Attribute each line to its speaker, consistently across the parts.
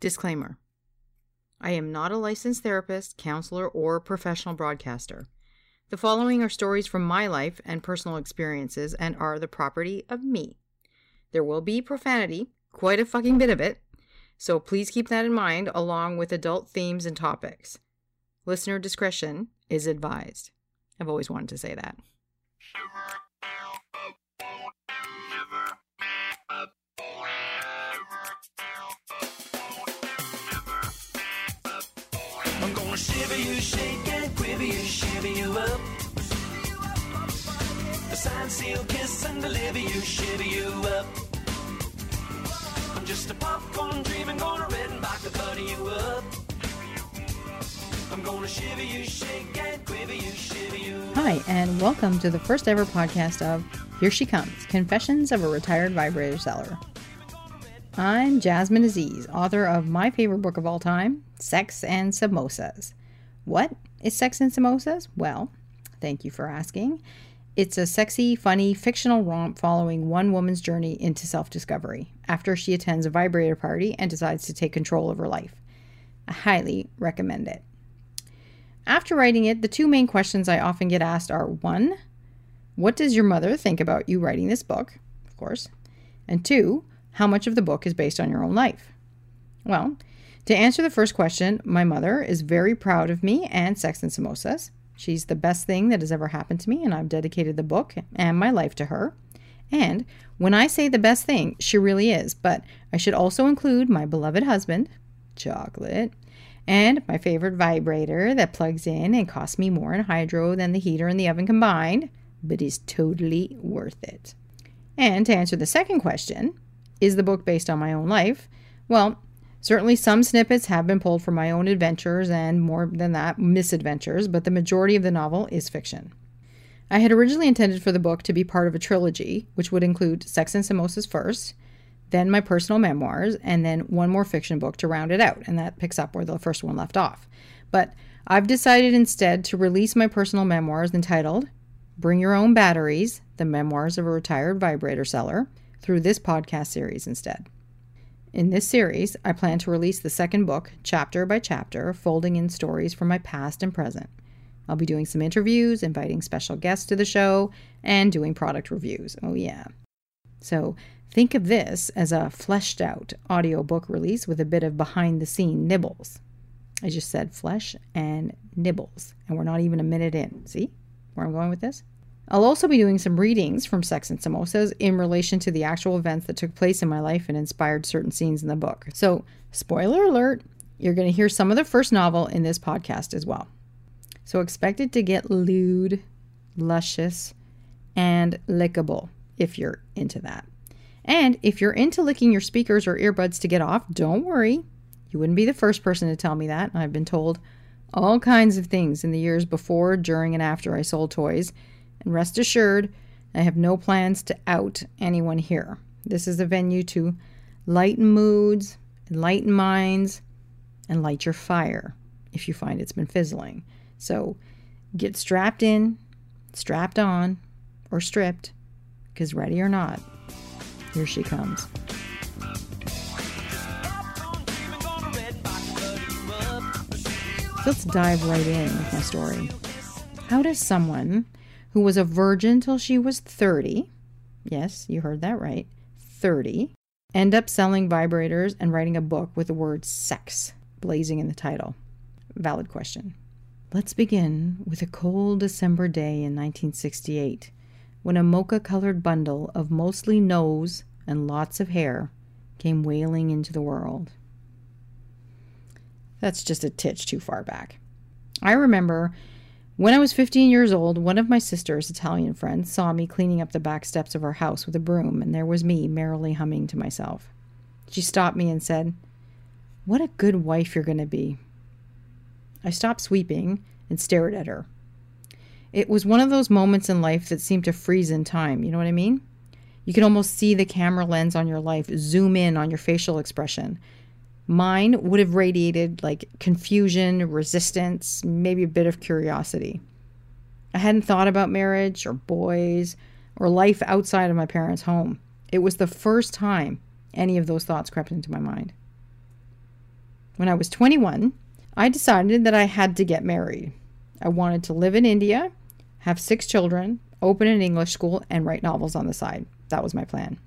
Speaker 1: Disclaimer I am not a licensed therapist, counselor, or professional broadcaster. The following are stories from my life and personal experiences and are the property of me. There will be profanity, quite a fucking bit of it, so please keep that in mind along with adult themes and topics. Listener discretion is advised. I've always wanted to say that.
Speaker 2: I'm gonna shiver you, shake and quiver you, shiver you up. A sign, seal, kiss and deliver you, shiver you up. I'm just a popcorn dreaming, gonna red and back to butter you up. I'm gonna shiver you, shake and quiver you, shiver you up.
Speaker 1: Hi, and welcome to the first ever podcast of Here She Comes Confessions of a Retired Vibrator Seller. I'm Jasmine Aziz, author of my favorite book of all time, Sex and Samosas. What is Sex and Samosas? Well, thank you for asking. It's a sexy, funny, fictional romp following one woman's journey into self discovery after she attends a vibrator party and decides to take control of her life. I highly recommend it. After writing it, the two main questions I often get asked are one, what does your mother think about you writing this book? Of course. And two, how much of the book is based on your own life? Well, to answer the first question, my mother is very proud of me and Sex and Samosas. She's the best thing that has ever happened to me, and I've dedicated the book and my life to her. And when I say the best thing, she really is, but I should also include my beloved husband, Chocolate, and my favorite vibrator that plugs in and costs me more in hydro than the heater and the oven combined, but is totally worth it. And to answer the second question, is the book based on my own life? Well, certainly some snippets have been pulled from my own adventures and more than that, misadventures, but the majority of the novel is fiction. I had originally intended for the book to be part of a trilogy, which would include Sex and Samosas first, then my personal memoirs, and then one more fiction book to round it out, and that picks up where the first one left off. But I've decided instead to release my personal memoirs entitled Bring Your Own Batteries The Memoirs of a Retired Vibrator Seller through this podcast series instead. In this series, I plan to release the second book, chapter by chapter, folding in stories from my past and present. I'll be doing some interviews, inviting special guests to the show, and doing product reviews. Oh, yeah. So think of this as a fleshed out audiobook release with a bit of behind the scene nibbles. I just said flesh and nibbles, and we're not even a minute in. See where I'm going with this? I'll also be doing some readings from Sex and Samosas in relation to the actual events that took place in my life and inspired certain scenes in the book. So, spoiler alert, you're going to hear some of the first novel in this podcast as well. So, expect it to get lewd, luscious, and lickable if you're into that. And if you're into licking your speakers or earbuds to get off, don't worry. You wouldn't be the first person to tell me that. I've been told all kinds of things in the years before, during, and after I sold toys and rest assured, I have no plans to out anyone here. This is a venue to lighten moods, enlighten minds, and light your fire if you find it's been fizzling. So get strapped in, strapped on, or stripped, because ready or not, here she comes. Let's dive right in with my story. How does someone who was a virgin till she was 30, yes, you heard that right, 30, end up selling vibrators and writing a book with the word sex blazing in the title? Valid question. Let's begin with a cold December day in 1968 when a mocha colored bundle of mostly nose and lots of hair came wailing into the world. That's just a titch too far back. I remember when I was 15 years old, one of my sister's Italian friends saw me cleaning up the back steps of our house with a broom, and there was me merrily humming to myself. She stopped me and said, What a good wife you're going to be. I stopped sweeping and stared at her. It was one of those moments in life that seem to freeze in time, you know what I mean? You can almost see the camera lens on your life zoom in on your facial expression. Mine would have radiated like confusion, resistance, maybe a bit of curiosity. I hadn't thought about marriage or boys or life outside of my parents' home. It was the first time any of those thoughts crept into my mind. When I was 21, I decided that I had to get married. I wanted to live in India, have six children, open an English school, and write novels on the side. That was my plan.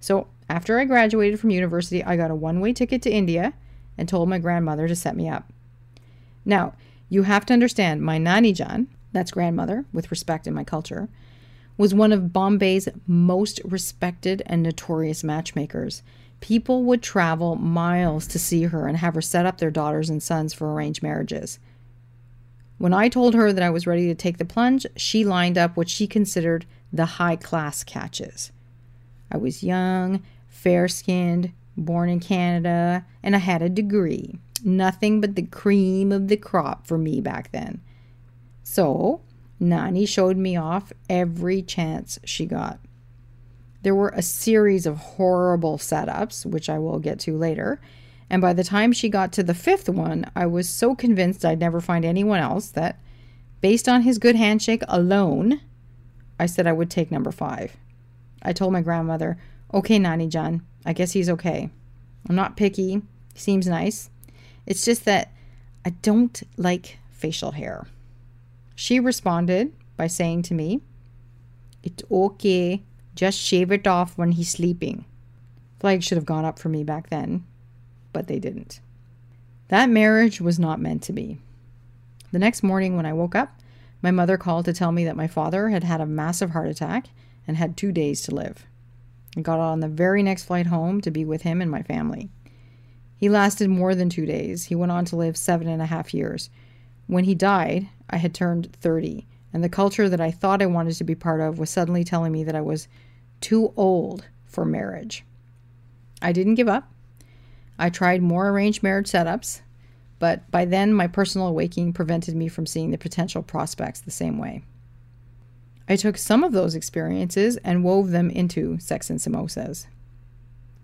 Speaker 1: So, after I graduated from university, I got a one way ticket to India and told my grandmother to set me up. Now, you have to understand, my Nani Jan, that's grandmother, with respect in my culture, was one of Bombay's most respected and notorious matchmakers. People would travel miles to see her and have her set up their daughters and sons for arranged marriages. When I told her that I was ready to take the plunge, she lined up what she considered the high class catches. I was young, fair skinned, born in Canada, and I had a degree. Nothing but the cream of the crop for me back then. So, Nani showed me off every chance she got. There were a series of horrible setups, which I will get to later. And by the time she got to the fifth one, I was so convinced I'd never find anyone else that, based on his good handshake alone, I said I would take number five. I told my grandmother, Okay, Nani Jan, I guess he's okay. I'm not picky. He seems nice. It's just that I don't like facial hair. She responded by saying to me, It's okay. Just shave it off when he's sleeping. Flags should have gone up for me back then, but they didn't. That marriage was not meant to be. The next morning, when I woke up, my mother called to tell me that my father had had a massive heart attack and had two days to live. I got on the very next flight home to be with him and my family. He lasted more than two days. He went on to live seven and a half years. When he died, I had turned 30, and the culture that I thought I wanted to be part of was suddenly telling me that I was too old for marriage. I didn't give up. I tried more arranged marriage setups, but by then my personal awakening prevented me from seeing the potential prospects the same way. I took some of those experiences and wove them into Sex and Samosas.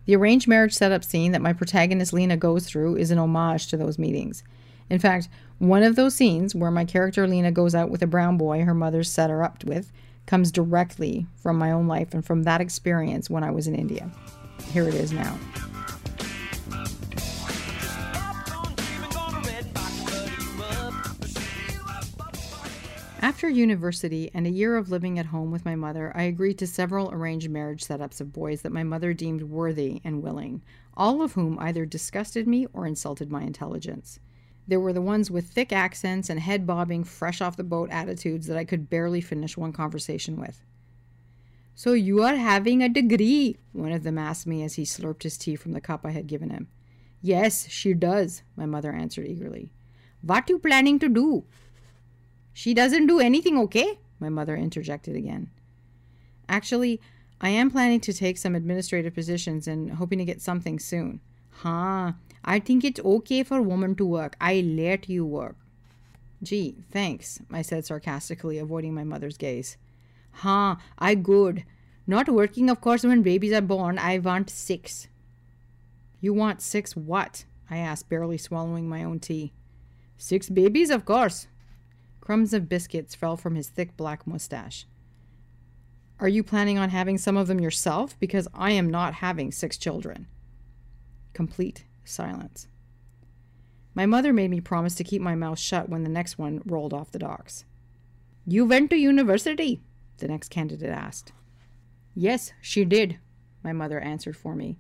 Speaker 1: The arranged marriage setup scene that my protagonist Lena goes through is an homage to those meetings. In fact, one of those scenes where my character Lena goes out with a brown boy her mother set her up with comes directly from my own life and from that experience when I was in India. Here it is now. After university and a year of living at home with my mother, I agreed to several arranged marriage setups of boys that my mother deemed worthy and willing, all of whom either disgusted me or insulted my intelligence. There were the ones with thick accents and head bobbing, fresh off the boat attitudes that I could barely finish one conversation with. So you are having a degree, one of them asked me as he slurped his tea from the cup I had given him. Yes, she does, my mother answered eagerly. What you planning to do? She doesn't do anything, okay? My mother interjected again. Actually, I am planning to take some administrative positions and hoping to get something soon. Huh. I think it's okay for women to work. I let you work. Gee, thanks, I said sarcastically, avoiding my mother's gaze. Huh, I good. Not working, of course, when babies are born. I want six. You want six what? I asked, barely swallowing my own tea. Six babies, of course. Crumbs of biscuits fell from his thick black mustache. Are you planning on having some of them yourself? Because I am not having six children. Complete silence. My mother made me promise to keep my mouth shut when the next one rolled off the docks. You went to university? the next candidate asked. Yes, she did, my mother answered for me.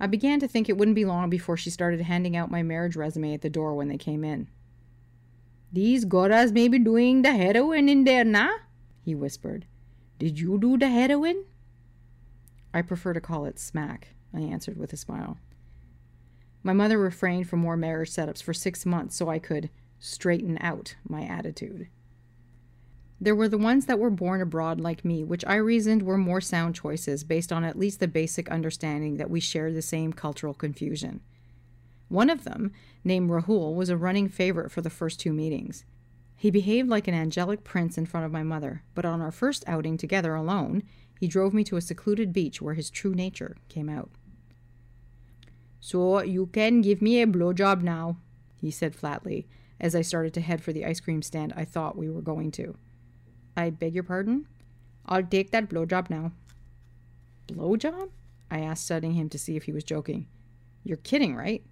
Speaker 1: I began to think it wouldn't be long before she started handing out my marriage resume at the door when they came in. These Goras may be doing the heroin in there, nah? he whispered. Did you do the heroin? I prefer to call it smack, I answered with a smile. My mother refrained from more marriage setups for six months so I could straighten out my attitude. There were the ones that were born abroad like me, which I reasoned were more sound choices based on at least the basic understanding that we shared the same cultural confusion. One of them, named Rahul, was a running favorite for the first two meetings. He behaved like an angelic prince in front of my mother, but on our first outing together alone, he drove me to a secluded beach where his true nature came out. So you can give me a blowjob now, he said flatly, as I started to head for the ice cream stand I thought we were going to. I beg your pardon? I'll take that blowjob now. Blowjob? I asked, studying him to see if he was joking. You're kidding, right?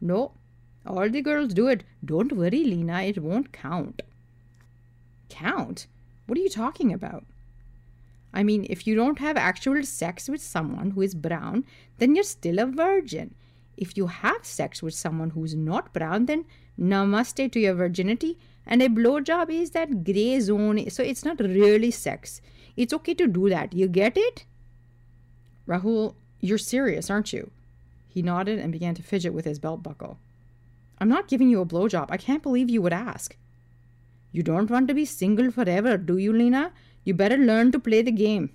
Speaker 1: No, All the girls do it. Don't worry, Lena, it won't count. Count? What are you talking about? I mean, if you don't have actual sex with someone who is brown, then you're still a virgin. If you have sex with someone who's not brown, then namaste to your virginity. And a blowjob is that gray zone, so it's not really sex. It's okay to do that. You get it? Rahul, you're serious, aren't you? He nodded and began to fidget with his belt buckle. I'm not giving you a blowjob. I can't believe you would ask. You don't want to be single forever, do you, Lena? You better learn to play the game.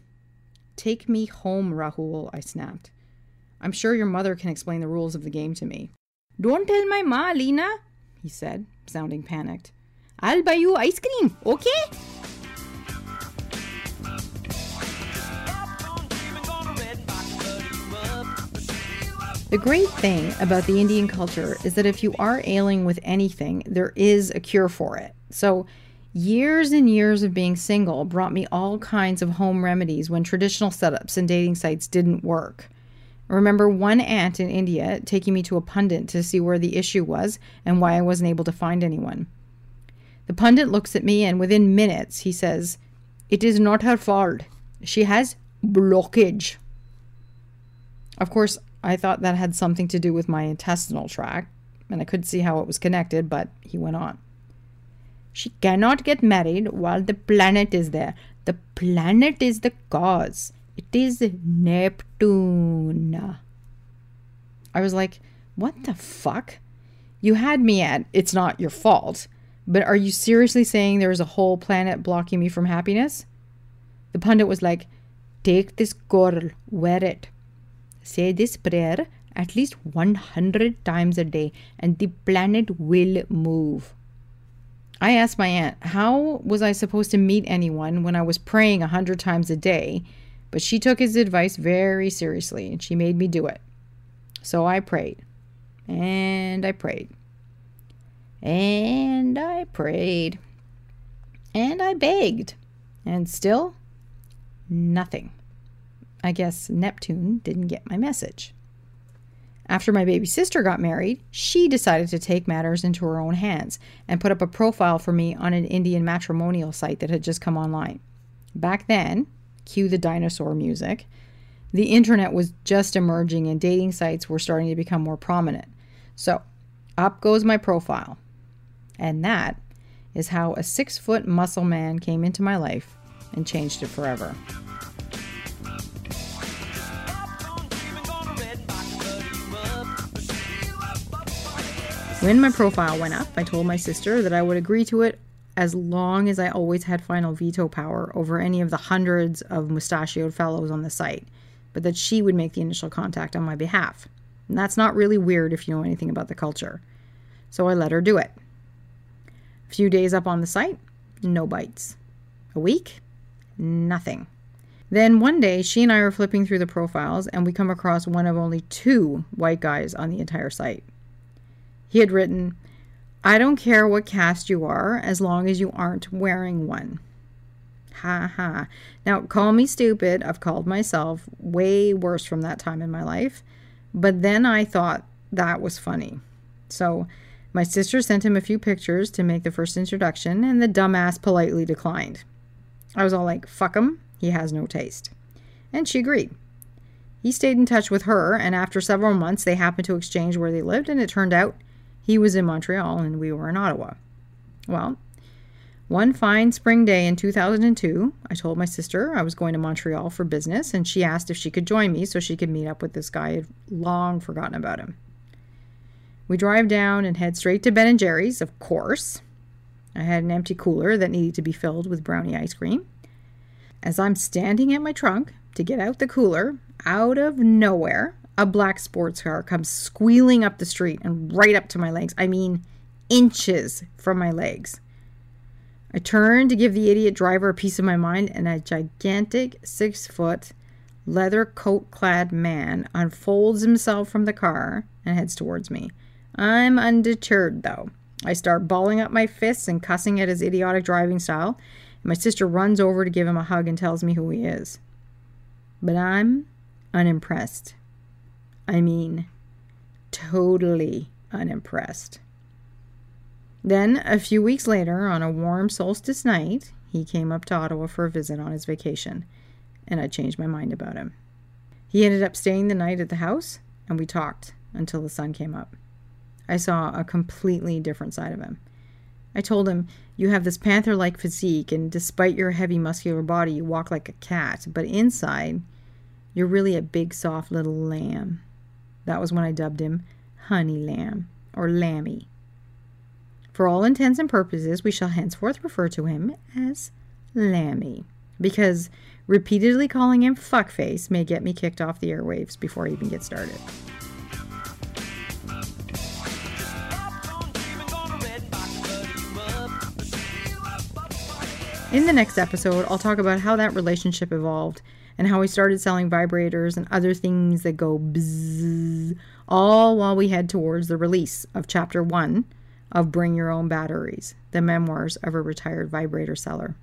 Speaker 1: Take me home, Rahul, I snapped. I'm sure your mother can explain the rules of the game to me. Don't tell my ma, Lena, he said, sounding panicked. I'll buy you ice cream, okay? The great thing about the Indian culture is that if you are ailing with anything, there is a cure for it. So, years and years of being single brought me all kinds of home remedies when traditional setups and dating sites didn't work. I remember one aunt in India taking me to a pundit to see where the issue was and why I wasn't able to find anyone. The pundit looks at me and within minutes he says, It is not her fault. She has blockage. Of course, I thought that had something to do with my intestinal tract, and I could see how it was connected, but he went on. She cannot get married while the planet is there. The planet is the cause. It is Neptune. I was like, what the fuck? You had me at it's not your fault, but are you seriously saying there is a whole planet blocking me from happiness? The pundit was like, take this girl, wear it. Say this prayer at least 100 times a day, and the planet will move. I asked my aunt, how was I supposed to meet anyone when I was praying 100 times a day? But she took his advice very seriously and she made me do it. So I prayed. And I prayed. And I prayed. And I begged. And still, nothing. I guess Neptune didn't get my message. After my baby sister got married, she decided to take matters into her own hands and put up a profile for me on an Indian matrimonial site that had just come online. Back then, cue the dinosaur music, the internet was just emerging and dating sites were starting to become more prominent. So, up goes my profile. And that is how a six foot muscle man came into my life and changed it forever. When my profile went up, I told my sister that I would agree to it as long as I always had final veto power over any of the hundreds of mustachioed fellows on the site, but that she would make the initial contact on my behalf. And that's not really weird if you know anything about the culture. So I let her do it. A few days up on the site, no bites. A week, nothing. Then one day, she and I are flipping through the profiles, and we come across one of only two white guys on the entire site. He had written, I don't care what caste you are as long as you aren't wearing one. Ha ha. Now, call me stupid. I've called myself way worse from that time in my life. But then I thought that was funny. So my sister sent him a few pictures to make the first introduction, and the dumbass politely declined. I was all like, fuck him. He has no taste. And she agreed. He stayed in touch with her, and after several months, they happened to exchange where they lived, and it turned out he was in Montreal and we were in Ottawa. Well, one fine spring day in 2002, I told my sister I was going to Montreal for business, and she asked if she could join me so she could meet up with this guy. I had long forgotten about him. We drive down and head straight to Ben and Jerry's, of course. I had an empty cooler that needed to be filled with brownie ice cream. As I'm standing at my trunk to get out the cooler, out of nowhere, a black sports car comes squealing up the street and right up to my legs. I mean, inches from my legs. I turn to give the idiot driver a piece of my mind, and a gigantic six foot, leather coat clad man unfolds himself from the car and heads towards me. I'm undeterred, though. I start balling up my fists and cussing at his idiotic driving style. My sister runs over to give him a hug and tells me who he is. But I'm unimpressed. I mean, totally unimpressed. Then, a few weeks later, on a warm solstice night, he came up to Ottawa for a visit on his vacation, and I changed my mind about him. He ended up staying the night at the house, and we talked until the sun came up. I saw a completely different side of him. I told him, You have this panther like physique, and despite your heavy muscular body, you walk like a cat, but inside, you're really a big, soft little lamb. That was when I dubbed him Honey Lamb, or Lammy. For all intents and purposes, we shall henceforth refer to him as Lammy, because repeatedly calling him fuckface may get me kicked off the airwaves before I even get started. In the next episode, I'll talk about how that relationship evolved and how we started selling vibrators and other things that go bzzz, all while we head towards the release of chapter one of Bring Your Own Batteries, the memoirs of a retired vibrator seller.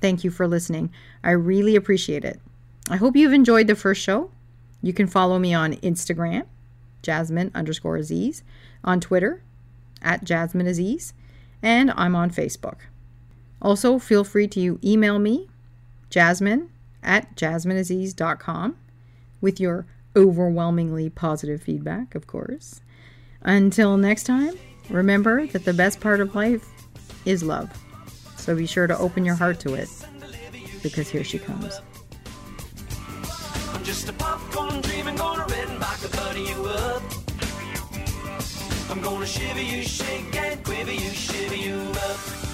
Speaker 1: Thank you for listening. I really appreciate it. I hope you've enjoyed the first show. You can follow me on Instagram, Jasmine underscore Aziz, on Twitter, at Jasmine Aziz, and I'm on Facebook. Also, feel free to email me, jasmine at jasmineaziz.com, with your overwhelmingly positive feedback, of course. Until next time, remember that the best part of life is love. So be sure to open your heart to it, because here she comes.
Speaker 2: I'm just a popcorn dreaming, gonna you up. I'm gonna shiver you, shake and quiver you, shiver you up.